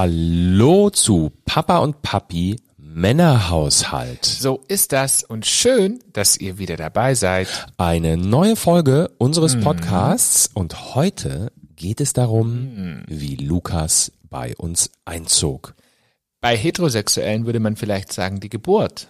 Hallo zu Papa und Papi Männerhaushalt. So ist das und schön, dass ihr wieder dabei seid. Eine neue Folge unseres Podcasts und heute geht es darum, wie Lukas bei uns einzog. Bei Heterosexuellen würde man vielleicht sagen die Geburt.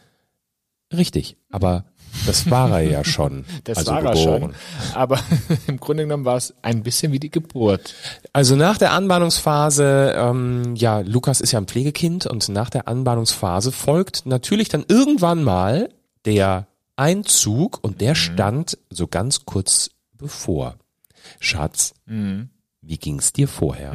Richtig, aber das war er ja schon. Das also war geboren. er schon. Aber im Grunde genommen war es ein bisschen wie die Geburt. Also nach der Anbahnungsphase, ähm, ja, Lukas ist ja ein Pflegekind und nach der Anbahnungsphase folgt natürlich dann irgendwann mal der Einzug und der stand so ganz kurz bevor. Schatz, wie ging's dir vorher?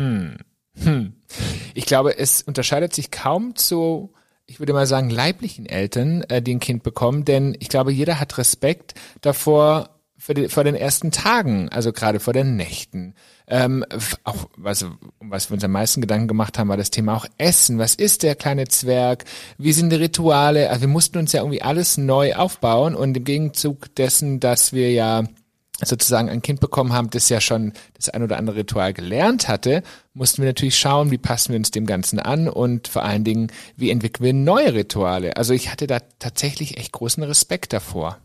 Ich glaube, es unterscheidet sich kaum zu, ich würde mal sagen, leiblichen Eltern, äh, die ein Kind bekommen, denn ich glaube, jeder hat Respekt davor, für die, vor den ersten Tagen, also gerade vor den Nächten. Ähm, auch was, was wir uns am meisten Gedanken gemacht haben, war das Thema auch Essen. Was ist der kleine Zwerg? Wie sind die Rituale? Also wir mussten uns ja irgendwie alles neu aufbauen und im Gegenzug dessen, dass wir ja sozusagen ein Kind bekommen haben, das ja schon das ein oder andere Ritual gelernt hatte, mussten wir natürlich schauen, wie passen wir uns dem Ganzen an und vor allen Dingen, wie entwickeln wir neue Rituale. Also ich hatte da tatsächlich echt großen Respekt davor.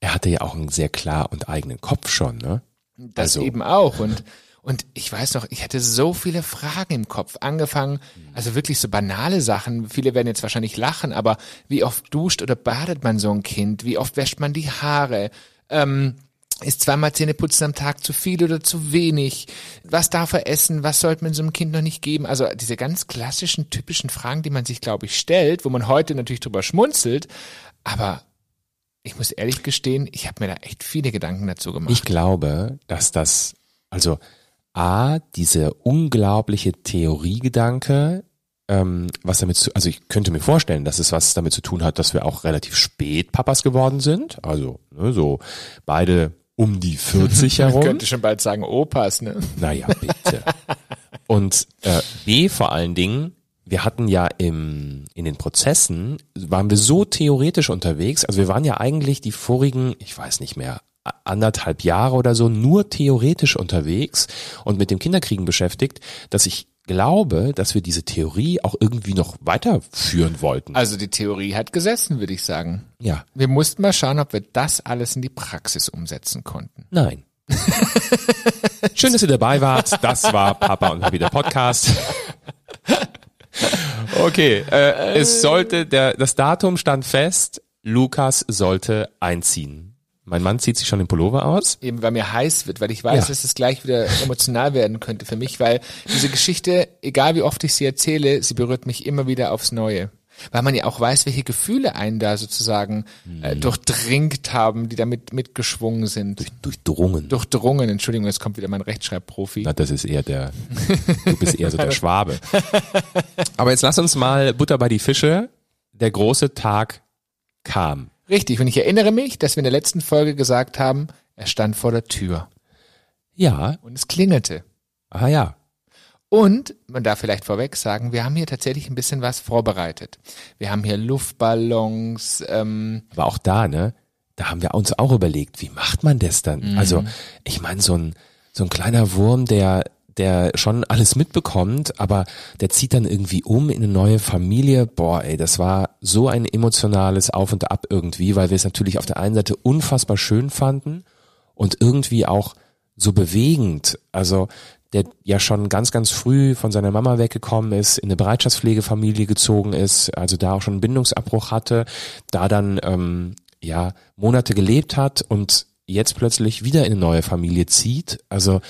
Er hatte ja auch einen sehr klar und eigenen Kopf schon, ne? Das Also- eben auch. Und, und ich weiß noch, ich hatte so viele Fragen im Kopf. Angefangen, also wirklich so banale Sachen. Viele werden jetzt wahrscheinlich lachen, aber wie oft duscht oder badet man so ein Kind? Wie oft wäscht man die Haare? Ähm, ist zweimal Zähneputzen am Tag zu viel oder zu wenig? Was darf er essen? Was sollte man so einem Kind noch nicht geben? Also diese ganz klassischen, typischen Fragen, die man sich, glaube ich, stellt, wo man heute natürlich drüber schmunzelt. Aber ich muss ehrlich gestehen, ich habe mir da echt viele Gedanken dazu gemacht. Ich glaube, dass das, also A, diese unglaubliche Theoriegedanke, ähm, was damit zu, also ich könnte mir vorstellen, dass es was damit zu tun hat, dass wir auch relativ spät Papas geworden sind. Also ne, so beide um die 40 Man herum. könnte schon bald sagen Opas, ne? Naja, bitte. Und äh, B vor allen Dingen, wir hatten ja im, in den Prozessen, waren wir so theoretisch unterwegs, also wir waren ja eigentlich die vorigen, ich weiß nicht mehr, anderthalb Jahre oder so nur theoretisch unterwegs und mit dem Kinderkriegen beschäftigt, dass ich glaube, dass wir diese Theorie auch irgendwie noch weiterführen wollten. Also die Theorie hat gesessen, würde ich sagen. Ja, Wir mussten mal schauen, ob wir das alles in die Praxis umsetzen konnten. nein. Schön, dass ihr dabei wart. Das war Papa und Papi der Podcast. Okay, äh, es sollte, der, das Datum stand fest, Lukas sollte einziehen. Mein Mann zieht sich schon den Pullover aus. Eben weil mir heiß wird, weil ich weiß, Ja. dass es gleich wieder emotional werden könnte für mich, weil diese Geschichte, egal wie oft ich sie erzähle, sie berührt mich immer wieder aufs Neue. Weil man ja auch weiß, welche Gefühle einen da sozusagen äh, durchdringt haben, die damit mitgeschwungen sind. Durchdrungen. Durchdrungen, Entschuldigung, jetzt kommt wieder mein Rechtschreibprofi. Na, das ist eher der, du bist eher so der Schwabe. Aber jetzt lass uns mal Butter bei die Fische. Der große Tag kam. Richtig, und ich erinnere mich, dass wir in der letzten Folge gesagt haben, er stand vor der Tür Ja, und es klingelte. ah ja. Und man darf vielleicht vorweg sagen, wir haben hier tatsächlich ein bisschen was vorbereitet. Wir haben hier Luftballons, ähm, Aber auch da, ne, da haben wir uns auch überlegt, wie macht man das dann? Also, ich meine, so ein, so ein kleiner Wurm, der, der schon alles mitbekommt, aber der zieht dann irgendwie um in eine neue Familie. Boah, ey, das war so ein emotionales Auf und Ab irgendwie, weil wir es natürlich auf der einen Seite unfassbar schön fanden und irgendwie auch so bewegend. Also, der ja schon ganz, ganz früh von seiner Mama weggekommen ist, in eine Bereitschaftspflegefamilie gezogen ist, also da auch schon einen Bindungsabbruch hatte, da dann ähm, ja Monate gelebt hat und jetzt plötzlich wieder in eine neue Familie zieht. Also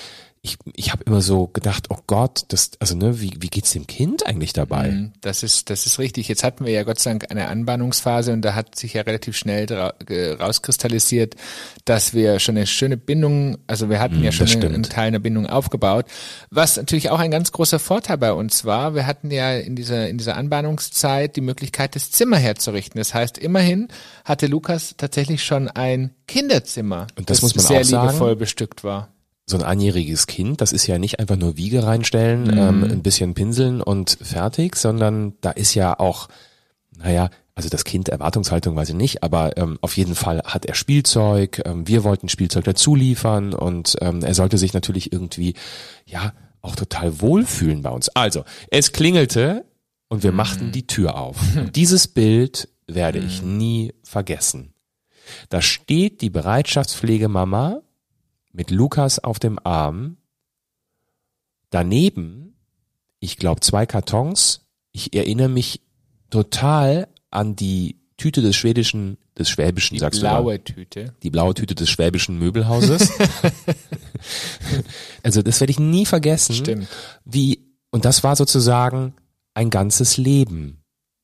ich, ich habe immer so gedacht, oh Gott, das, also ne, wie, wie geht's dem Kind eigentlich dabei? Mhm. Das ist, das ist richtig. Jetzt hatten wir ja Gott sei Dank eine Anbahnungsphase und da hat sich ja relativ schnell rauskristallisiert, dass wir schon eine schöne Bindung, also wir hatten ja schon das eine, stimmt. einen Teil einer Bindung aufgebaut. Was natürlich auch ein ganz großer Vorteil bei uns war, wir hatten ja in dieser, in dieser Anbahnungszeit die Möglichkeit, das Zimmer herzurichten. Das heißt, immerhin hatte Lukas tatsächlich schon ein Kinderzimmer, Und das muss man sehr auch sagen. liebevoll bestückt war. So ein einjähriges Kind, das ist ja nicht einfach nur Wiege reinstellen, ähm, ein bisschen pinseln und fertig, sondern da ist ja auch, naja, also das Kind Erwartungshaltung weiß ich nicht, aber ähm, auf jeden Fall hat er Spielzeug, ähm, wir wollten Spielzeug dazu liefern und ähm, er sollte sich natürlich irgendwie, ja, auch total wohlfühlen bei uns. Also, es klingelte und wir machten die Tür auf. Und dieses Bild werde ich nie vergessen. Da steht die Bereitschaftspflegemama mit Lukas auf dem Arm. Daneben, ich glaube, zwei Kartons. Ich erinnere mich total an die Tüte des schwedischen, des schwäbischen, Die sagst du blaue mal, Tüte. die blaue Tüte des schwäbischen Möbelhauses. also das werde ich nie vergessen. Stimmt. Wie, und das war sozusagen ein ganzes Leben.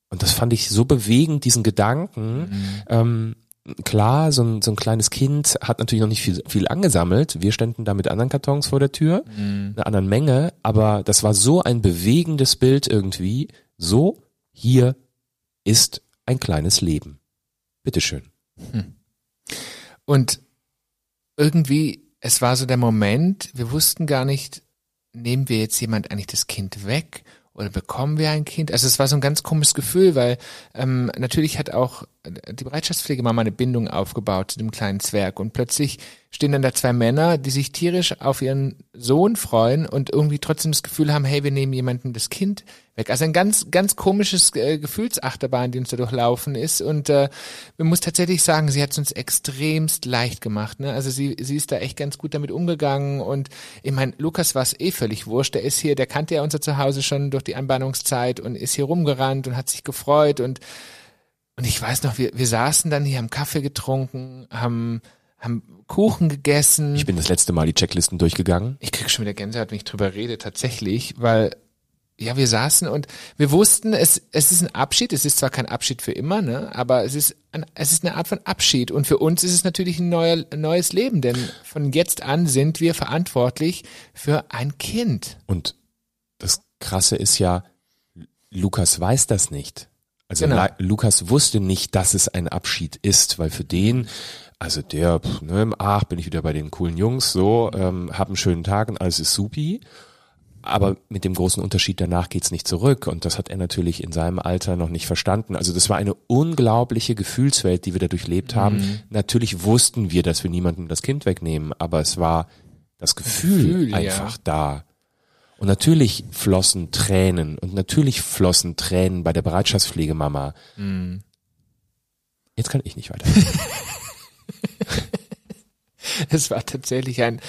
Und das fand ich so bewegend, diesen Gedanken. Ähm, klar, so ein, so ein kleines Kind hat natürlich noch nicht viel, viel angesammelt. Wir ständen da mit anderen Kartons vor der Tür, einer anderen Menge, aber das war so ein bewegendes Bild irgendwie. So, hier ist ein kleines Leben. Bitteschön. Und irgendwie, es war so der Moment, wir wussten gar nicht, nehmen wir jetzt jemand eigentlich das Kind weg oder bekommen wir ein Kind? Also es war so ein ganz komisches Gefühl, weil ähm, natürlich hat auch die Bereitschaftspflegemama eine Bindung aufgebaut zu dem kleinen Zwerg und plötzlich stehen dann da zwei Männer, die sich tierisch auf ihren Sohn freuen und irgendwie trotzdem das Gefühl haben, hey, wir nehmen jemandem das Kind weg. Also ein ganz, ganz komisches äh, Gefühlsachterbahn, die uns da durchlaufen ist und äh, man muss tatsächlich sagen, sie hat es uns extremst leicht gemacht. Ne? Also sie, sie ist da echt ganz gut damit umgegangen und ich meine, Lukas war es eh völlig wurscht. Der ist hier, der kannte ja unser Zuhause schon durch die Anbahnungszeit und ist hier rumgerannt und hat sich gefreut und und ich weiß noch, wir, wir saßen dann hier, haben Kaffee getrunken, haben, haben Kuchen gegessen. Ich bin das letzte Mal die Checklisten durchgegangen. Ich krieg schon wieder Gänsehaut, wenn ich drüber rede, tatsächlich, weil ja, wir saßen und wir wussten, es, es ist ein Abschied. Es ist zwar kein Abschied für immer, ne, aber es ist, ein, es ist eine Art von Abschied. Und für uns ist es natürlich ein, neuer, ein neues Leben, denn von jetzt an sind wir verantwortlich für ein Kind. Und das Krasse ist ja, Lukas weiß das nicht. Also Genau. Lukas wusste nicht, dass es ein Abschied ist, weil für den, also der, pff, ne, ach, bin ich wieder bei den coolen Jungs, so, ähm, hab einen schönen Tag und alles ist supi. Aber mit dem großen Unterschied danach geht's nicht zurück. Und das hat er natürlich in seinem Alter noch nicht verstanden. Also das war eine unglaubliche Gefühlswelt, die wir da durchlebt haben. Natürlich wussten wir, dass wir niemandem das Kind wegnehmen, aber es war das Gefühl, Gefühl, ja. einfach da. Und natürlich flossen Tränen und natürlich flossen Tränen bei der Bereitschaftspflegemama. Jetzt kann ich nicht weiter. Es war tatsächlich ein,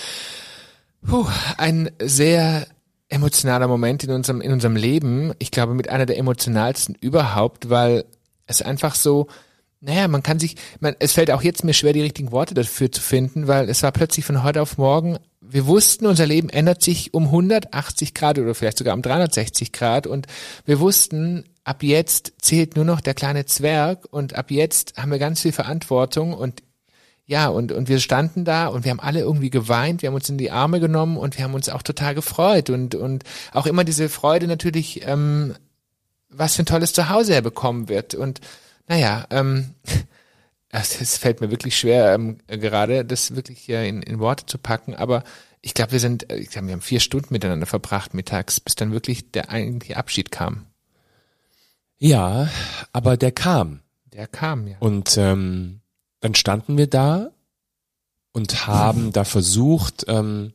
puh, ein sehr emotionaler Moment in unserem, in unserem Leben. Ich glaube, mit einer der emotionalsten überhaupt, weil es einfach so, naja, man kann sich, man, es fällt auch jetzt mir schwer, die richtigen Worte dafür zu finden, weil es war plötzlich von heute auf morgen, wir wussten, unser Leben ändert sich um 180 Grad oder vielleicht sogar um 360 Grad und wir wussten, ab jetzt zählt nur noch der kleine Zwerg und ab jetzt haben wir ganz viel Verantwortung und ja, und, und wir standen da und wir haben alle irgendwie geweint, wir haben uns in die Arme genommen und wir haben uns auch total gefreut und, und auch immer diese Freude natürlich, ähm, was für ein tolles Zuhause er bekommen wird. Und naja, ähm, es, fällt mir wirklich schwer, ähm, gerade das wirklich hier in, in Worte zu packen, aber ich glaube, wir sind, äh, ich glaube, wir haben vier Stunden miteinander verbracht mittags, bis dann wirklich der eigentliche Abschied kam. Ja, aber der kam. Der kam, ja. Und ähm, dann standen wir da und haben da versucht, ähm,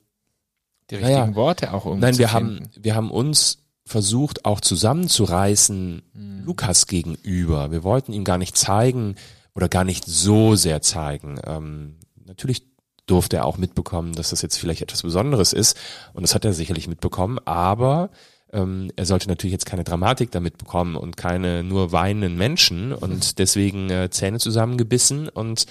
Die richtigen naja. Worte auch irgendwie nein, wir haben, wir haben uns versucht auch zusammenzureißen Lukas gegenüber. Wir wollten ihm gar nicht zeigen oder gar nicht so sehr zeigen. Ähm, natürlich durfte er auch mitbekommen, dass das jetzt vielleicht etwas Besonderes ist und das hat er sicherlich mitbekommen, aber ähm, er sollte natürlich jetzt keine Dramatik damit bekommen und keine nur weinenden Menschen und deswegen äh, Zähne zusammengebissen und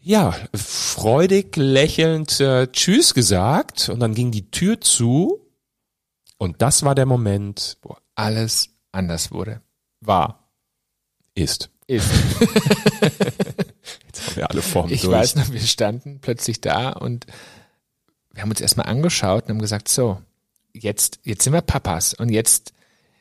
ja, freudig lächelnd äh, Tschüss gesagt und dann ging die Tür zu und das war der Moment, wo alles anders wurde. War. ist. Ist. Jetzt haben wir alle Formen Ich durch. weiß noch, wir standen plötzlich da und wir haben uns erstmal angeschaut und haben gesagt, so, jetzt, jetzt sind wir Papas und jetzt,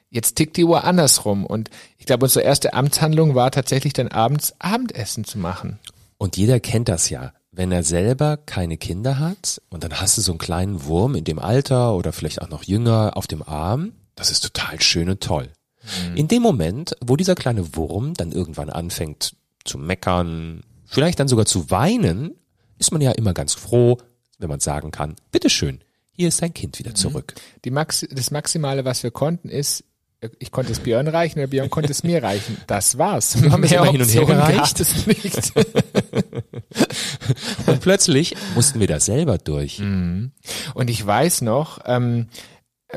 jetzt tickt die Uhr andersrum. Und ich glaube, unsere erste Amtshandlung war tatsächlich dann abends Abendessen zu machen. Und jeder kennt das ja. Wenn er selber keine Kinder hat und dann hast du so einen kleinen Wurm in dem Alter oder vielleicht auch noch jünger auf dem Arm, das ist total schön und toll. In dem Moment, wo dieser kleine Wurm dann irgendwann anfängt zu meckern, vielleicht dann sogar zu weinen, ist man ja immer ganz froh, wenn man sagen kann, bitteschön, hier ist dein Kind wieder zurück. Die Max das Maximale, was wir konnten, ist, ich konnte es Björn reichen oder Björn konnte es mir reichen. Das war's. Wir haben Mehr hin und her gereicht. es nicht. Und plötzlich mussten wir das selber durch. Und ich weiß noch, ähm,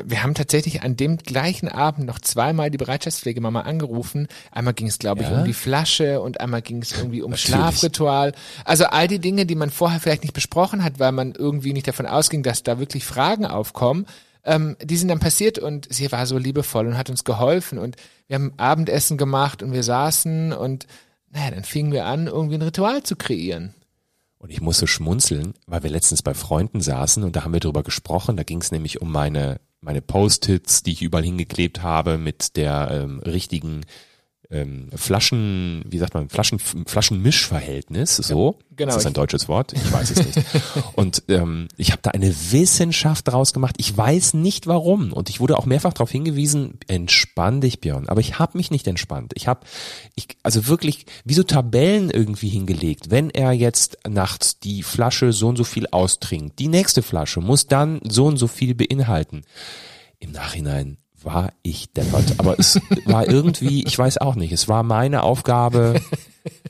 wir haben tatsächlich an dem gleichen Abend noch zweimal die Bereitschaftspflegemama angerufen. Einmal ging es, glaube ich, Ja? um die Flasche und einmal ging es irgendwie um Natürlich. Schlafritual. Also all die Dinge, die man vorher vielleicht nicht besprochen hat, weil man irgendwie nicht davon ausging, dass da wirklich Fragen aufkommen. Ähm, die sind dann passiert und sie war so liebevoll und hat uns geholfen und wir haben Abendessen gemacht und wir saßen und naja, dann fingen wir an, irgendwie ein Ritual zu kreieren. Und ich musste schmunzeln, weil wir letztens bei Freunden saßen und da haben wir drüber gesprochen. Da ging es nämlich um meine, meine Post-its, die ich überall hingeklebt habe mit der ähm, richtigen ähm, Flaschen, wie sagt man, Flaschen, Flaschenmischverhältnis, so. genau. Ist das ein deutsches Wort? Ich weiß es nicht. und ähm, ich habe da eine Wissenschaft draus gemacht. Ich weiß nicht warum. Und ich wurde auch mehrfach darauf hingewiesen, entspann dich, Björn. Aber ich habe mich nicht entspannt. Ich habe, ich, also wirklich, wie so Tabellen irgendwie hingelegt. Wenn er jetzt nachts die Flasche so und so viel austrinkt, die nächste Flasche muss dann so und so viel beinhalten. Im Nachhinein war ich deppert. Aber es war irgendwie, ich weiß auch nicht, es war meine Aufgabe,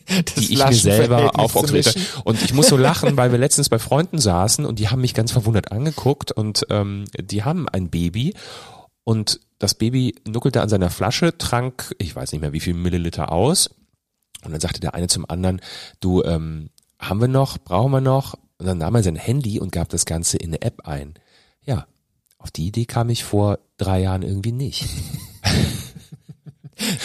die ich mir selber aufoktroyiert habe. Und ich muss so lachen, weil wir letztens bei Freunden saßen und die haben mich ganz verwundert angeguckt und ähm, die haben ein Baby und das Baby nuckelte an seiner Flasche, trank, ich weiß nicht mehr wie viel Milliliter aus und dann sagte der eine zum anderen, du, ähm, haben wir noch, brauchen wir noch? Und dann nahm er sein Handy und gab das Ganze in eine App ein. Ja, auf die Idee kam ich vor drei Jahren irgendwie nicht.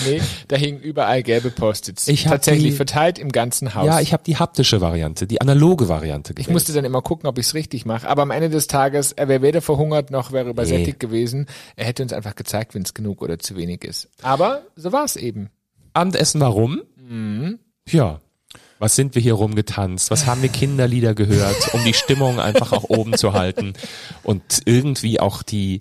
Nee, da hingen überall gelbe Post-its. Ich Tatsächlich die- verteilt im ganzen Haus. Ja, ich habe die haptische Variante, die analoge Variante Ich gewählt. musste dann immer gucken, ob ich es richtig mache. Aber am Ende des Tages, er wäre weder verhungert noch wäre übersättigt Nee. gewesen. Er hätte uns einfach gezeigt, wenn es genug oder zu wenig ist. Aber so war es eben. Abendessen warum? Ja. Was sind wir hier rumgetanzt? Was haben wir Kinderlieder gehört, um die Stimmung einfach auch oben zu halten und irgendwie auch die,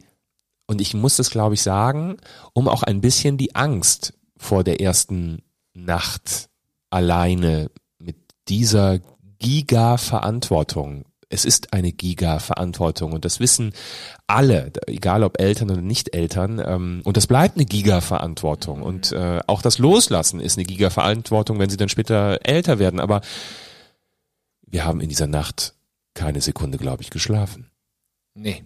und ich muss das glaube ich sagen, um auch ein bisschen die Angst vor der ersten Nacht alleine mit dieser Giga-Verantwortung. Es ist eine Giga-Verantwortung und das wissen alle, egal ob Eltern oder Nicht-Eltern. Ähm, und das bleibt eine Giga-Verantwortung. Und äh, auch das Loslassen ist eine Giga-Verantwortung, wenn sie dann später älter werden. Aber wir haben in dieser Nacht keine Sekunde, glaube ich, geschlafen. Nee.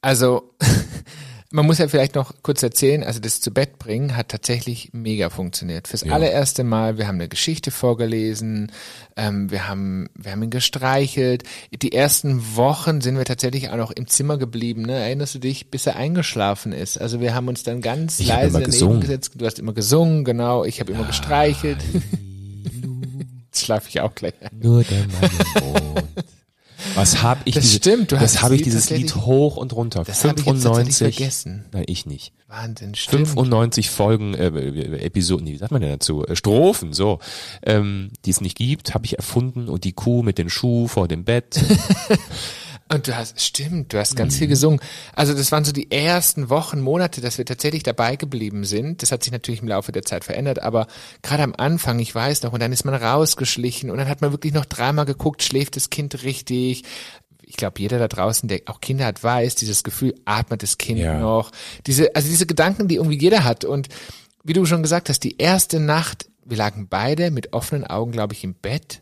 Also, man muss ja vielleicht noch kurz erzählen, also das zu Bett bringen hat tatsächlich mega funktioniert. Fürs Ja. allererste Mal, wir haben eine Geschichte vorgelesen, ähm, wir haben, wir haben ihn gestreichelt. Die ersten Wochen sind wir tatsächlich auch noch im Zimmer geblieben, ne? Erinnerst du dich, bis er eingeschlafen ist? Also wir haben uns dann ganz Ich leise daneben gesungen. gesetzt. Du hast immer gesungen, genau. Ich habe immer gestreichelt. Jetzt schlafe ich auch gleich. Nur der Mann im Mond. Was habe ich Das diese, stimmt, du das habe ich dieses Lied hoch und runter. Das habe ich jetzt tatsächlich 95 vergessen. Nein, ich nicht. Wahnsinn, stimmt. 95 Folgen, äh, Episoden, wie sagt man denn dazu? Äh, Strophen, so, ähm, die es nicht gibt, habe ich erfunden und die Kuh mit den Schuh vor dem Bett. Und du hast, stimmt, du hast ganz Mhm. viel gesungen. Also das waren so die ersten Wochen, Monate, dass wir tatsächlich dabei geblieben sind. Das hat sich natürlich im Laufe der Zeit verändert, aber gerade am Anfang, ich weiß noch, und dann ist man rausgeschlichen und dann hat man wirklich noch dreimal geguckt, schläft das Kind richtig. Ich glaube, jeder da draußen, der auch Kinder hat, weiß, dieses Gefühl, atmet das Kind Ja. noch. Diese, also diese Gedanken, die irgendwie jeder hat. Und wie du schon gesagt hast, die erste Nacht, wir lagen beide mit offenen Augen, glaube ich, im Bett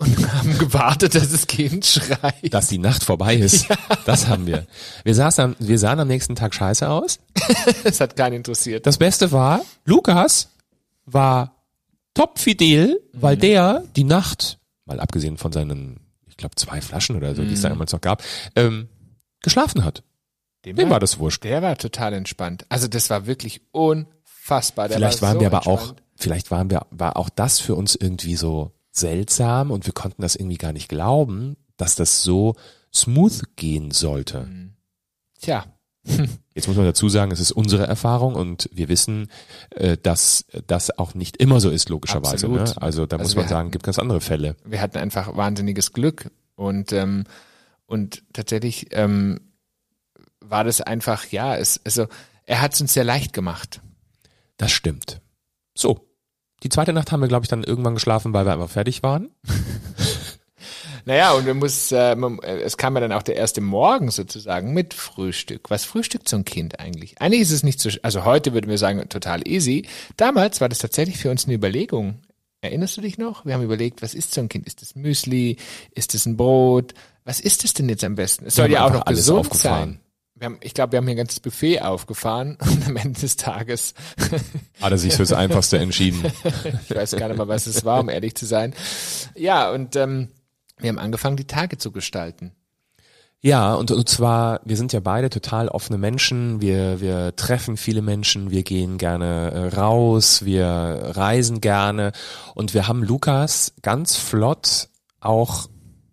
und haben gewartet, dass das Kind schreit. dass die Nacht vorbei ist. Das haben wir. Wir, saßen am, wir sahen am nächsten Tag scheiße aus. Das hat keinen interessiert. Das Beste war, Lukas war topfidel, weil Mhm. der die Nacht, mal abgesehen von seinen, ich glaube, zwei Flaschen oder so, die Mhm. es da damals noch gab, ähm, geschlafen hat. Dem war das wurscht. Der war total entspannt. Also das war wirklich unfassbar. Der Vielleicht war waren so wir aber auch, entspannt. vielleicht waren wir, war auch das für uns irgendwie so seltsam und wir konnten das irgendwie gar nicht glauben, dass das so smooth gehen sollte. Mhm. Tja, Jetzt muss man dazu sagen, es ist unsere Erfahrung und wir wissen, äh, dass das auch nicht immer so ist, logischerweise. Ne? Also da Also muss man sagen, hatten- gibt ganz andere Fälle. wir hatten einfach wahnsinniges Glück und ähm, und tatsächlich ähm, war das einfach ja, es also er hat es uns sehr leicht gemacht. Das stimmt. So. Die zweite Nacht haben wir, glaube ich, dann irgendwann geschlafen, weil wir einfach fertig waren. Naja, und man muss, äh, man, äh, es kam ja dann auch der erste Morgen sozusagen mit Frühstück. Was frühstückt so ein Kind eigentlich? Eigentlich ist es nicht so, also heute würden wir sagen, total easy. Damals war das tatsächlich für uns eine Überlegung. Erinnerst du dich noch? Wir haben überlegt, was ist so ein Kind? Ist das Müsli? Ist das ein Brot? Was ist es denn jetzt am besten? Es soll ja auch noch gesund sein. Wir haben, ich glaube, wir haben hier ein ganzes Buffet aufgefahren und am Ende des Tages hat er sich fürs Einfachste entschieden. ich weiß gar nicht mal, was es war, um ehrlich zu sein. Ja, und ähm, wir haben angefangen, die Tage zu gestalten. Ja, und, und zwar, wir sind ja beide total offene Menschen, wir, wir treffen viele Menschen, wir gehen gerne äh, raus, wir reisen gerne und wir haben Lukas ganz flott auch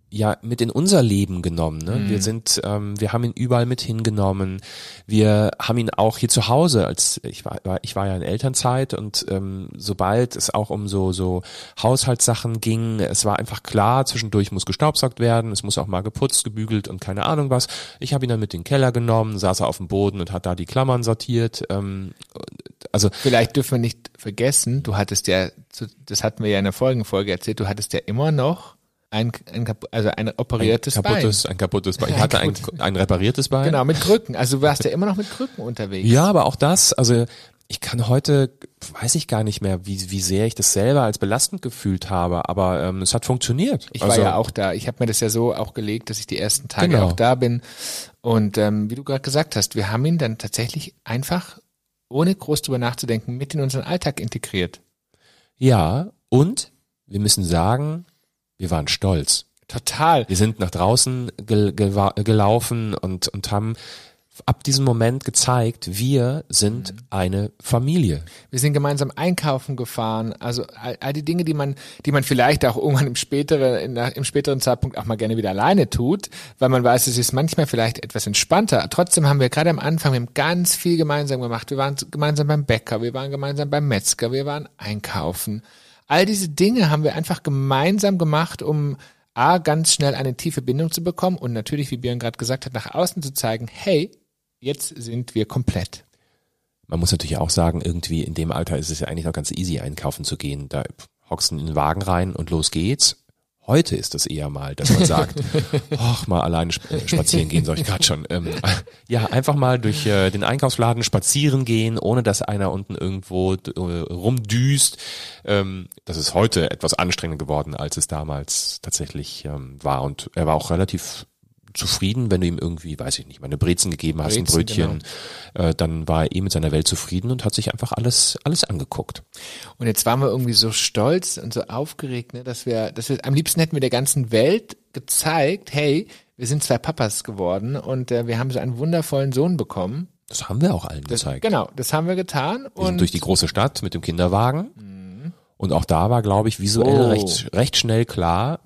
ja mit in unser Leben genommen. Ne? Mhm. Wir sind, ähm, wir haben ihn überall mit hingenommen. Wir haben ihn auch hier zu Hause, als ich war, ich war ja in Elternzeit und ähm, sobald es auch um so so Haushaltssachen ging, es war einfach klar, zwischendurch muss gestaubsaugt werden, es muss auch mal geputzt, gebügelt und keine Ahnung was. Ich habe ihn dann mit in den Keller genommen, saß er auf dem Boden und hat da die Klammern sortiert. Ähm, also vielleicht dürfen wir nicht vergessen, du hattest ja, das hatten wir ja in der Folgenfolge erzählt, du hattest ja immer noch ein, ein, also ein operiertes ein kaputtes, Bein. Ein kaputtes Bein. Ich hatte ein, ein repariertes Bein. Genau, mit Krücken. Also du warst ja immer noch mit Krücken unterwegs. Ja, aber auch das, also ich kann heute, weiß ich gar nicht mehr, wie, wie sehr ich das selber als belastend gefühlt habe, aber ähm, es hat funktioniert. Ich also, war ja auch da. Ich habe mir das ja so auch gelegt, dass ich die ersten Tage genau. auch da bin. Und ähm, wie du gerade gesagt hast, wir haben ihn dann tatsächlich einfach, ohne groß drüber nachzudenken, mit in unseren Alltag integriert. Ja, und wir müssen sagen, wir waren stolz. Total. Wir sind nach draußen gel gelaufen und, und haben ab diesem Moment gezeigt, wir sind mhm. eine Familie. Wir sind gemeinsam einkaufen gefahren, also all, all, die Dinge, die man, die man vielleicht auch irgendwann im späteren, in, im späteren Zeitpunkt auch mal gerne wieder alleine tut, weil man weiß, es ist manchmal vielleicht etwas entspannter. Trotzdem haben wir gerade am Anfang, wir haben ganz viel gemeinsam gemacht. Wir waren gemeinsam beim Bäcker, wir waren gemeinsam beim Metzger, wir waren einkaufen. All diese Dinge haben wir einfach gemeinsam gemacht, um A, ganz schnell eine tiefe Bindung zu bekommen und natürlich, wie Björn gerade gesagt hat, nach außen zu zeigen, hey, jetzt sind wir komplett. Man muss natürlich auch sagen, irgendwie in dem Alter ist es ja eigentlich noch ganz easy, einkaufen zu gehen. Da hockst du in den Wagen rein und los geht's. Heute ist das eher mal, dass man sagt, ach, mal alleine äh, spazieren gehen soll ich gerade schon. Ähm, ja, einfach mal durch äh, den Einkaufsladen spazieren gehen, ohne dass einer unten irgendwo äh, rumdüst. Ähm, das ist heute etwas anstrengender geworden, als es damals tatsächlich ähm, war. Und er war auch relativ zufrieden, wenn du ihm irgendwie, weiß ich nicht, mal eine Brezen gegeben hast, Brezen, ein Brötchen, genau. äh, dann war er eh mit seiner Welt zufrieden und hat sich einfach alles, alles angeguckt. Und jetzt waren wir irgendwie so stolz und so aufgeregt, ne, dass wir, dass wir, am liebsten hätten wir der ganzen Welt gezeigt, hey, wir sind zwei Papas geworden und äh, wir haben so einen wundervollen Sohn bekommen. Das haben wir auch allen das, gezeigt. Genau, das haben wir getan. Wir und sind durch die große Stadt mit dem Kinderwagen. Mhm. Und auch da war, glaube ich, visuell oh. recht, recht schnell klar,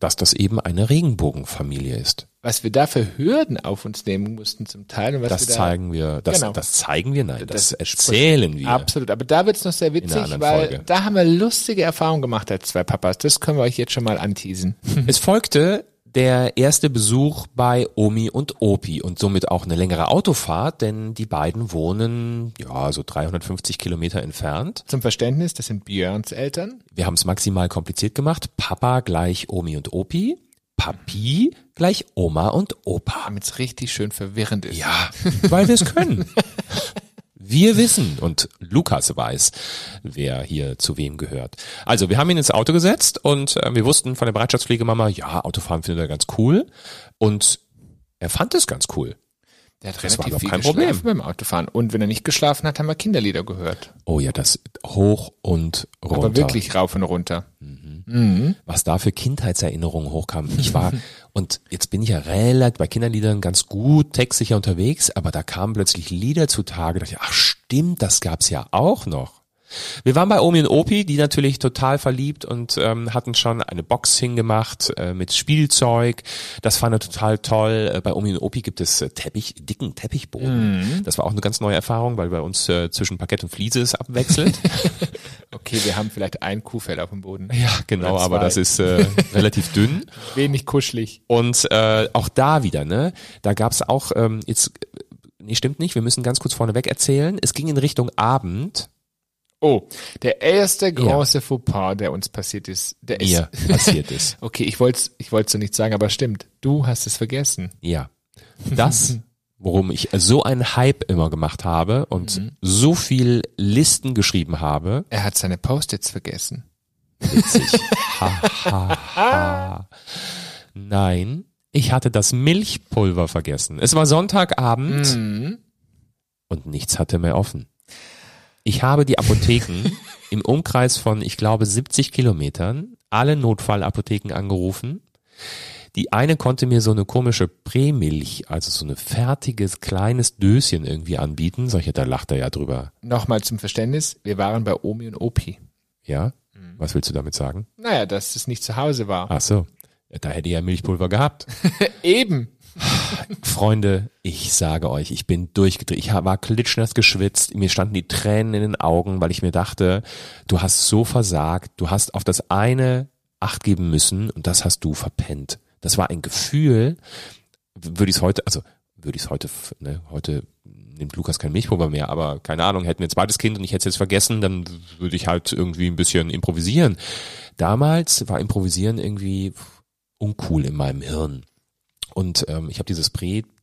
dass das eben eine Regenbogenfamilie ist was wir da für Hürden auf uns nehmen mussten zum Teil. Und was das wir da, zeigen wir, das, genau. das zeigen wir, nein, das, das erzählen wir. Absolut, aber da wird's noch sehr witzig, weil Folge. da haben wir lustige Erfahrungen gemacht als zwei Papas. Das können wir euch jetzt schon mal anteasen. Es folgte der erste Besuch bei Omi und Opi und somit auch eine längere Autofahrt, denn die beiden wohnen ja so 350 Kilometer entfernt. Zum Verständnis, das sind Björns Eltern. Wir haben es maximal kompliziert gemacht. Papa gleich Omi und Opi. Papi gleich Oma und Opa. Damit es richtig schön verwirrend ist. Ja, weil wir es können. Wir wissen und Lukas weiß, wer hier zu wem gehört. Also, wir haben ihn ins Auto gesetzt und äh, wir wussten von der Bereitschaftspflegemama, ja, Autofahren findet er ganz cool. Und er fand es ganz cool. Der hat das relativ viel kein Problem beim Autofahren. Und wenn er nicht geschlafen hat, haben wir Kinderlieder gehört. Oh ja, das hoch und runter. Aber wirklich rauf und runter. Mhm. Mhm. Was da für Kindheitserinnerungen hochkamen. Ich war, und jetzt bin ich ja relativ bei Kinderliedern ganz gut textsicher unterwegs, aber da kamen plötzlich Lieder zutage. Da dachte ich, ach stimmt, das gab's ja auch noch. Wir waren bei Omi und Opi, die natürlich total verliebt und ähm, hatten schon eine Box hingemacht äh, mit Spielzeug. Das fand er total toll. Äh, bei Omi und Opi gibt es äh, Teppich, dicken Teppichboden. Mhm. Das war auch eine ganz neue Erfahrung, weil bei uns äh, zwischen Parkett und Fliese ist abwechselnd. okay, wir haben vielleicht ein Kuhfell auf dem Boden. Ja, genau, aber das ist äh, relativ dünn. Wenig kuschelig. Und äh, auch da wieder, ne? Da gab's auch ähm, jetzt Nee, stimmt nicht. Wir müssen ganz kurz vorneweg erzählen. Es ging in Richtung Abend Oh, der erste große Fauxpas, der uns passiert ist, der ist. Mir passiert ist. Okay, ich wollte ich wollte so nicht sagen, aber stimmt. Du hast es vergessen. Ja. Das, worum ich so einen Hype immer gemacht habe und Mhm. so viel Listen geschrieben habe. Er hat seine Post-its vergessen. Witzig. ha, ha, ha. Nein, ich hatte das Milchpulver vergessen. Es war Sonntagabend Mhm. und nichts hatte mehr offen. Ich habe die Apotheken im Umkreis von, ich glaube, 70 Kilometern, alle Notfallapotheken angerufen. Die eine konnte mir so eine komische Prämilch, also so ein fertiges kleines Döschen irgendwie anbieten. Solche, da lacht er ja drüber. Nochmal zum Verständnis, wir waren bei Omi und Opi. Ja? Mhm. Was willst du damit sagen? Naja, dass es nicht zu Hause war. Ach so. Da hätte ich ja Milchpulver gehabt. Eben. Freunde, ich sage euch, ich bin durchgedreht. Ich war klitschnass geschwitzt. Mir standen die Tränen in den Augen, weil ich mir dachte, du hast so versagt. Du hast auf das eine Acht geben müssen und das hast du verpennt. Das war ein Gefühl, würde ich es heute, also würde ich es heute, ne, heute nimmt Lukas kein Milchpulver mehr, aber keine Ahnung, hätten wir ein zweites Kind und ich hätte es jetzt vergessen, dann würde ich halt irgendwie ein bisschen improvisieren. Damals war Improvisieren irgendwie uncool in meinem Hirn. Und ähm, ich habe dieses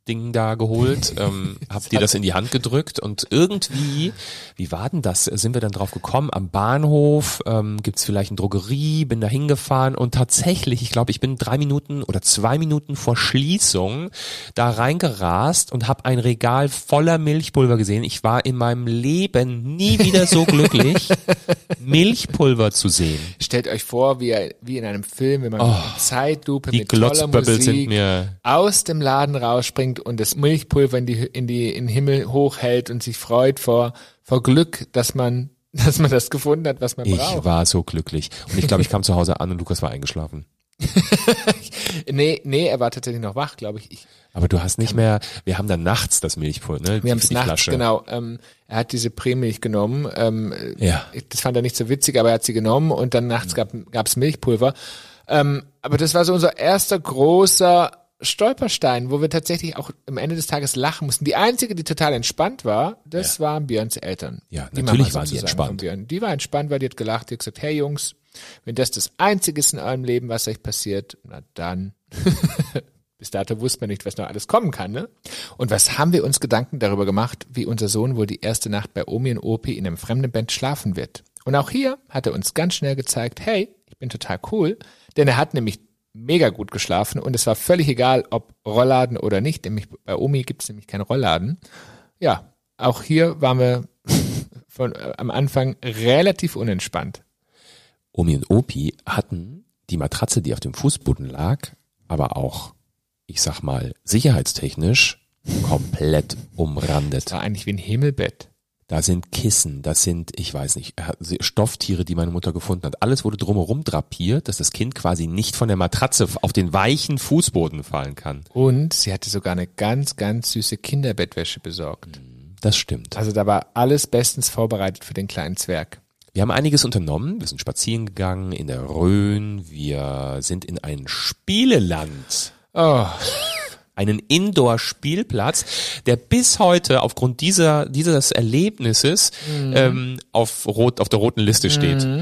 Pre-Ding da geholt, ähm, hab dir das in die Hand gedrückt und irgendwie, wie war denn das? Sind wir dann drauf gekommen? Am Bahnhof ähm, gibt's vielleicht eine Drogerie, bin da hingefahren und tatsächlich, ich glaube, ich bin drei Minuten oder zwei Minuten vor Schließung da reingerast und habe ein Regal voller Milchpulver gesehen. Ich war in meinem Leben nie wieder so glücklich, Milchpulver zu sehen. Stellt euch vor, wie, wie in einem Film, wenn man Zeitlupe Oh, Die mit toller Musik sind mir aus dem Laden rausspringt und das Milchpulver in die, in die, in den Himmel hochhält und sich freut vor, vor Glück, dass man, dass man das gefunden hat, was man Ich braucht. war so glücklich. Und ich glaube, ich kam zu Hause an und Lukas war eingeschlafen. Nee, nee, er war tatsächlich noch wach, glaube ich. ich Aber du hast nicht mehr, wir haben dann nachts das Milchpulver, ne? wir haben es nachts, Flasche. genau. Ähm, er hat diese Prämilch genommen. Ähm, Ja. Das fand er nicht so witzig, aber er hat sie genommen und dann nachts gab es Milchpulver. Ähm, aber das war so unser erster großer Stolperstein, wo wir tatsächlich auch am Ende des Tages lachen mussten. Die einzige, die total entspannt war, das waren Björns Eltern. Ja, Die natürlich waren die sozusagen entspannt. Die war entspannt, weil die hat gelacht, die hat gesagt, hey Jungs, wenn das das Einzige ist in eurem Leben, was euch passiert, na dann. Bis dato wusste man nicht, was noch alles kommen kann, ne? Und was haben wir uns Gedanken darüber gemacht, wie unser Sohn wohl die erste Nacht bei Omi und Opi in einem fremden Bett schlafen wird? Und auch hier hat er uns ganz schnell gezeigt, hey, ich bin total cool, denn er hat nämlich mega gut geschlafen und es war völlig egal, ob Rollladen oder nicht, nämlich bei Omi gibt es nämlich keinen Rollladen. Ja, auch hier waren wir von äh, am Anfang relativ unentspannt. Omi und Opi hatten die Matratze, die auf dem Fußboden lag, aber auch, ich sag mal, sicherheitstechnisch komplett umrandet. War eigentlich wie ein Himmelbett. Da sind Kissen, das sind, ich weiß nicht, äh, Stofftiere, die meine Mutter gefunden hat. Alles wurde drumherum drapiert, dass das Kind quasi nicht von der Matratze auf den weichen Fußboden fallen kann. Und sie hatte sogar eine ganz, ganz süße Kinderbettwäsche besorgt. Das stimmt. Also da war alles bestens vorbereitet für den kleinen Zwerg. Wir haben einiges unternommen. Wir sind spazieren gegangen in der Rhön. Wir sind in ein Spieleland. Oh, Einen Indoor-Spielplatz, der bis heute aufgrund dieser, dieses Erlebnisses ähm, auf, rot, auf der roten Liste steht.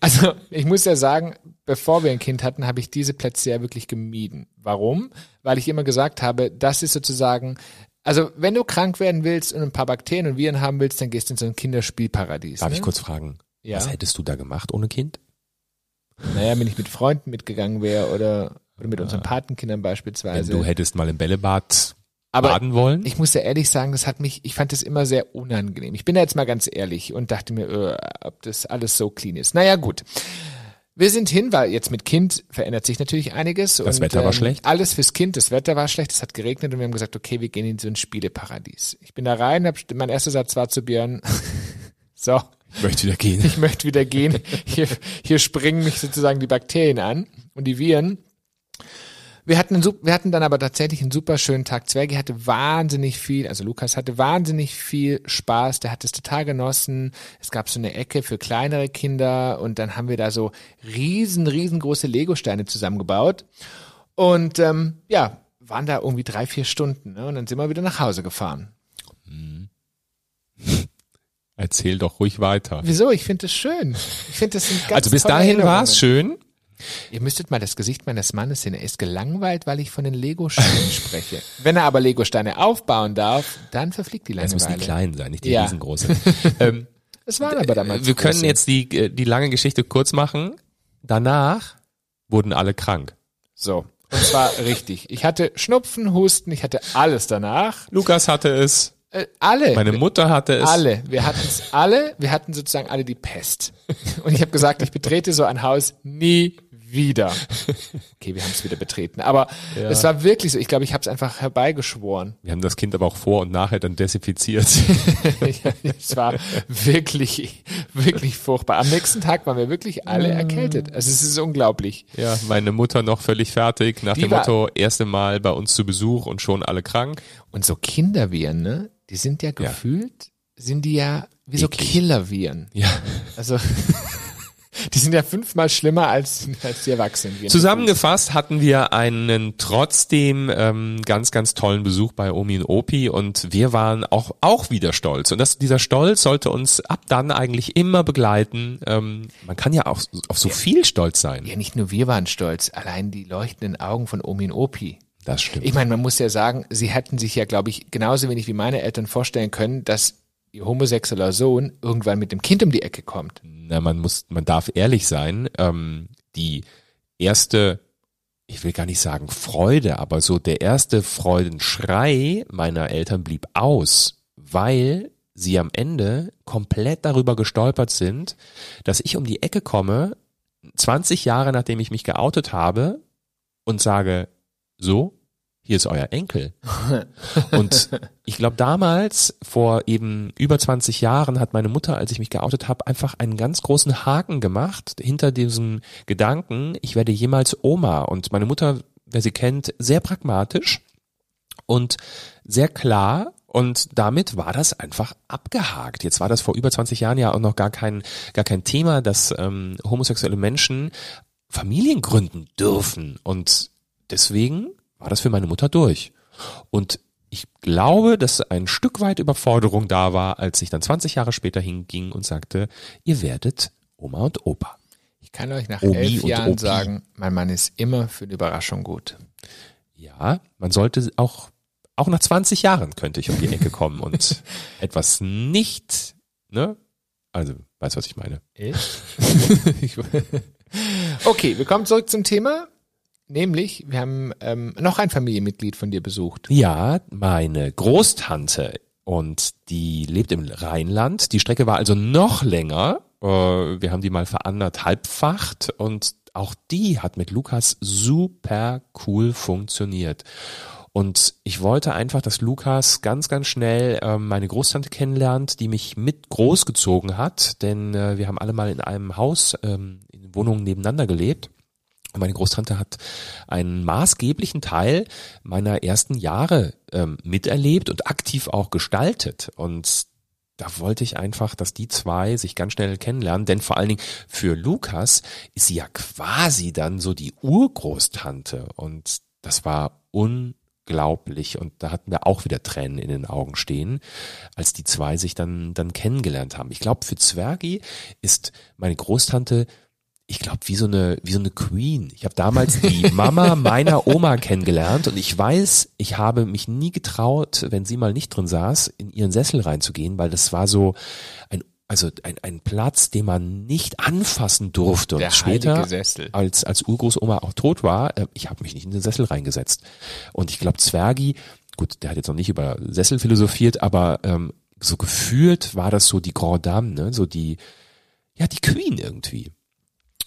Also ich muss ja sagen, bevor wir ein Kind hatten, habe ich diese Plätze ja wirklich gemieden. Warum? Weil ich immer gesagt habe, das ist sozusagen, also wenn du krank werden willst und ein paar Bakterien und Viren haben willst, dann gehst du in so ein Kinderspielparadies. Darf ne? ich kurz fragen, Ja. was hättest du da gemacht ohne Kind? Naja, wenn ich mit Freunden mitgegangen wäre oder, oder mit unseren Patenkindern Wenn beispielsweise. du hättest mal im Bällebad Aber baden wollen? Ich muss ja ehrlich sagen, das hat mich, ich fand das immer sehr unangenehm. Ich bin da jetzt mal ganz ehrlich und dachte mir, äh, ob das alles so clean ist. Naja, gut. Wir sind hin, weil jetzt mit Kind verändert sich natürlich einiges. Das und, Wetter war ähm, schlecht? Alles fürs Kind. Das Wetter war schlecht, es hat geregnet und wir haben gesagt, okay, wir gehen in so ein Spieleparadies. Ich bin da rein, hab, mein erster Satz war zu Björn, so, Ich möchte wieder gehen. ich möchte wieder gehen. Hier, hier springen mich sozusagen die Bakterien an und die Viren. Wir hatten, einen, wir hatten dann aber tatsächlich einen super schönen Tag. Zwergi hatte wahnsinnig viel, also Lukas hatte wahnsinnig viel Spaß, der hat es total genossen. Es gab so eine Ecke für kleinere Kinder und dann haben wir da so riesen, riesengroße Lego-Steine zusammengebaut. Und ähm, ja, waren da irgendwie drei, vier Stunden. Ne? Und dann sind wir wieder nach Hause gefahren. Erzähl erzähl doch ruhig weiter. Wieso? Ich finde das schön. Ich finde ganz Also bis dahin war es schön. Ihr müsstet mal das Gesicht meines Mannes sehen. Er ist gelangweilt, weil ich von den Lego-Steinen spreche. Wenn er aber Lego-Steine aufbauen darf, dann verfliegt die Es müssen die Langeweile. kleinen sein, nicht die Ja. riesengroßen. ähm, Es waren aber damals wir können jetzt die, äh, die lange Geschichte kurz machen. Danach wurden alle krank. So. Und zwar richtig. Ich hatte Schnupfen, Husten, ich hatte alles danach. Lukas hatte es, Äh, alle. meine Mutter hatte es. Alle. Wir hatten es alle. Wir hatten sozusagen alle die Pest. Und ich habe gesagt, ich betrete so ein Haus nie wieder. Okay, wir haben es wieder betreten. Aber es war wirklich so. Ich glaube, ich habe es einfach herbeigeschworen. Wir haben das Kind aber auch vor und nachher dann desinfiziert. Ja, es war wirklich, wirklich furchtbar. Am nächsten Tag waren wir wirklich alle erkältet. Also es ist unglaublich. ja, meine Mutter noch völlig fertig, nach Die dem Motto, erste Mal bei uns zu Besuch und schon alle krank. Und so Kinderviren, ne? Die sind ja gefühlt, sind die ja wie so. Killerviren. Ja. Also die sind ja fünfmal schlimmer als, als die Erwachsenen. Zusammengefasst hatten wir einen trotzdem ähm, ganz, ganz tollen Besuch bei Omi und Opi und wir waren auch, auch wieder stolz. Und das, dieser Stolz sollte uns ab dann eigentlich immer begleiten. Ähm, man kann ja auch auf so viel stolz sein. Ja, nicht nur wir waren stolz, allein die leuchtenden Augen von Omi und Opi. Das stimmt. Ich meine, man muss ja sagen, sie hätten sich ja, glaube ich, genauso wenig wie meine Eltern vorstellen können, dass homosexueller Sohn irgendwann mit dem Kind um die Ecke kommt. Na, man muss, man darf ehrlich sein. Ähm, die erste, ich will gar nicht sagen Freude, aber so der erste Freudenschrei meiner Eltern blieb aus, weil sie am Ende komplett darüber gestolpert sind, dass ich um die Ecke komme, 20 Jahre nachdem ich mich geoutet habe und sage, so, hier ist euer Enkel. Und ich glaube, damals, vor eben über 20 Jahren, hat meine Mutter, als ich mich geoutet habe, einfach einen ganz großen Haken gemacht hinter diesem Gedanken, ich werde jemals Oma. Und meine Mutter, wer sie kennt, sehr pragmatisch und sehr klar. Und damit war das einfach abgehakt. Jetzt war das vor über 20 Jahren ja auch noch gar kein, gar kein Thema, dass ähm, homosexuelle Menschen Familien gründen dürfen. Und deswegen war das für meine Mutter durch. Und ich glaube, dass ein Stück weit Überforderung da war, als ich dann 20 Jahre später hinging und sagte, ihr werdet Oma und Opa. Ich kann euch nach Omi elf Jahren Opi. sagen, mein Mann ist immer für eine Überraschung gut. Ja, man sollte auch, auch nach 20 Jahren könnte ich um die Ecke kommen und etwas nicht, ne? Also, weißt du, was ich meine? Ich? okay, wir kommen zurück zum Thema. Nämlich, wir haben ähm, noch ein Familienmitglied von dir besucht. Ja, meine Großtante und die lebt im Rheinland. Die Strecke war also noch länger. Äh, Wir haben die mal veranderthalbfacht und auch die hat mit Lukas super cool funktioniert. Und ich wollte einfach, dass Lukas ganz, ganz schnell ähm, meine Großtante kennenlernt, die mich mit großgezogen hat, denn äh, wir haben alle mal in einem Haus, ähm, in Wohnungen nebeneinander gelebt. Meine Großtante hat einen maßgeblichen Teil meiner ersten Jahre ähm, miterlebt und aktiv auch gestaltet. Und da wollte ich einfach, dass die zwei sich ganz schnell kennenlernen, denn vor allen Dingen für Lukas ist sie ja quasi dann so die Urgroßtante und das war unglaublich und da hatten wir auch wieder Tränen in den Augen stehen, als die zwei sich dann dann kennengelernt haben. Ich glaube, für Zwergi ist meine Großtante ich glaube, wie so eine wie so eine Queen. Ich habe damals die Mama meiner Oma kennengelernt und ich weiß, ich habe mich nie getraut, wenn sie mal nicht drin saß, in ihren Sessel reinzugehen, weil das war so ein also ein, ein Platz, den man nicht anfassen durfte. Und Der später, als als Urgroßoma auch tot war, äh, ich habe mich nicht in den Sessel reingesetzt. Und ich glaube, Zwergi, gut, der hat jetzt noch nicht über Sessel philosophiert, aber ähm, so gefühlt war das so die Grand Dame, ne? so die ja die Queen irgendwie.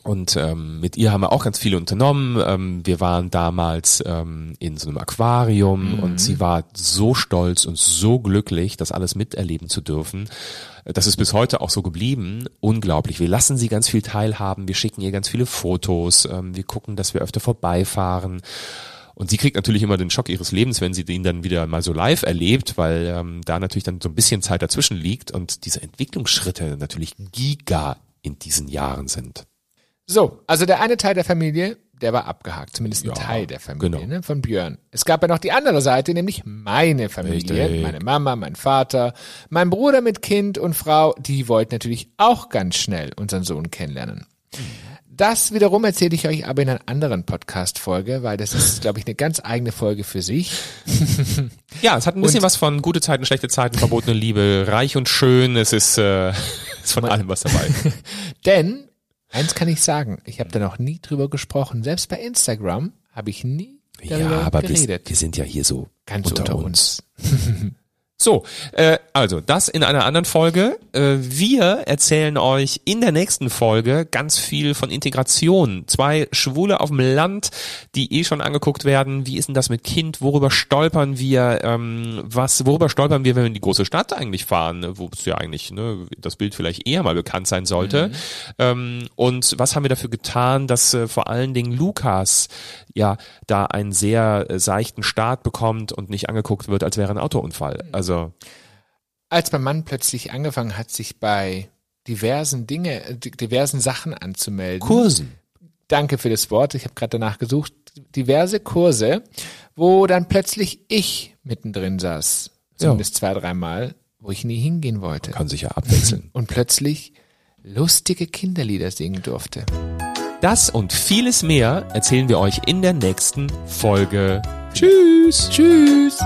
Und ähm, mit ihr haben wir auch ganz viel unternommen. Ähm, wir waren damals ähm, in so einem Aquarium und sie war so stolz und so glücklich, das alles miterleben zu dürfen. Das ist bis heute auch so geblieben. Unglaublich. Wir lassen sie ganz viel teilhaben. Wir schicken ihr ganz viele Fotos. Ähm, wir gucken, dass wir öfter vorbeifahren. Und sie kriegt natürlich immer den Schock ihres Lebens, wenn sie den dann wieder mal so live erlebt, weil ähm, da natürlich dann so ein bisschen Zeit dazwischen liegt und diese Entwicklungsschritte natürlich giga in diesen Jahren sind. So, also der eine Teil der Familie, der war abgehakt, zumindest ein Ja, Teil der Familie, genau. ne, von Björn. Es gab ja noch die andere Seite, nämlich meine Familie, Richtig. meine Mama, mein Vater, mein Bruder mit Kind und Frau, die wollten natürlich auch ganz schnell unseren Sohn kennenlernen. Das wiederum erzähle ich euch aber in einer anderen Podcast-Folge, weil das ist, glaube ich, eine ganz eigene Folge für sich. Ja, es hat ein bisschen was von gute Zeiten, schlechte Zeiten, verbotene Liebe, reich und schön. Es ist, äh, ist von allem was dabei. Denn, eins kann ich sagen, ich habe da noch nie drüber gesprochen. Selbst bei Instagram habe ich nie darüber ja, aber wir, geredet. wir sind ja hier so Ganz unter, uns. So, äh, also das in einer anderen Folge. Äh, wir erzählen euch in der nächsten Folge ganz viel von Integration. Zwei Schwule auf dem Land, die eh schon angeguckt werden. Wie ist denn das mit Kind? Worüber stolpern wir? Ähm, was? Worüber stolpern wir, wenn wir in die große Stadt eigentlich fahren? ne, Wo es ja eigentlich ne, das Bild vielleicht eher mal bekannt sein sollte. Ähm, und was haben wir dafür getan, dass äh, vor allen Dingen Lukas ja da einen sehr äh, seichten Start bekommt und nicht angeguckt wird, als wäre ein Autounfall. Also Als mein Mann plötzlich angefangen hat, sich bei diversen Dinge, äh, diversen Sachen anzumelden. Kursen. Danke für das Wort. Ich habe gerade danach gesucht. Diverse Kurse, wo dann plötzlich ich mittendrin saß. Zumindest zwei, dreimal, wo ich nie hingehen wollte. Kann sich ja abwechseln. Und plötzlich lustige Kinderlieder singen durfte. Das und vieles mehr erzählen wir euch in der nächsten Folge. Tschüss. Tschüss!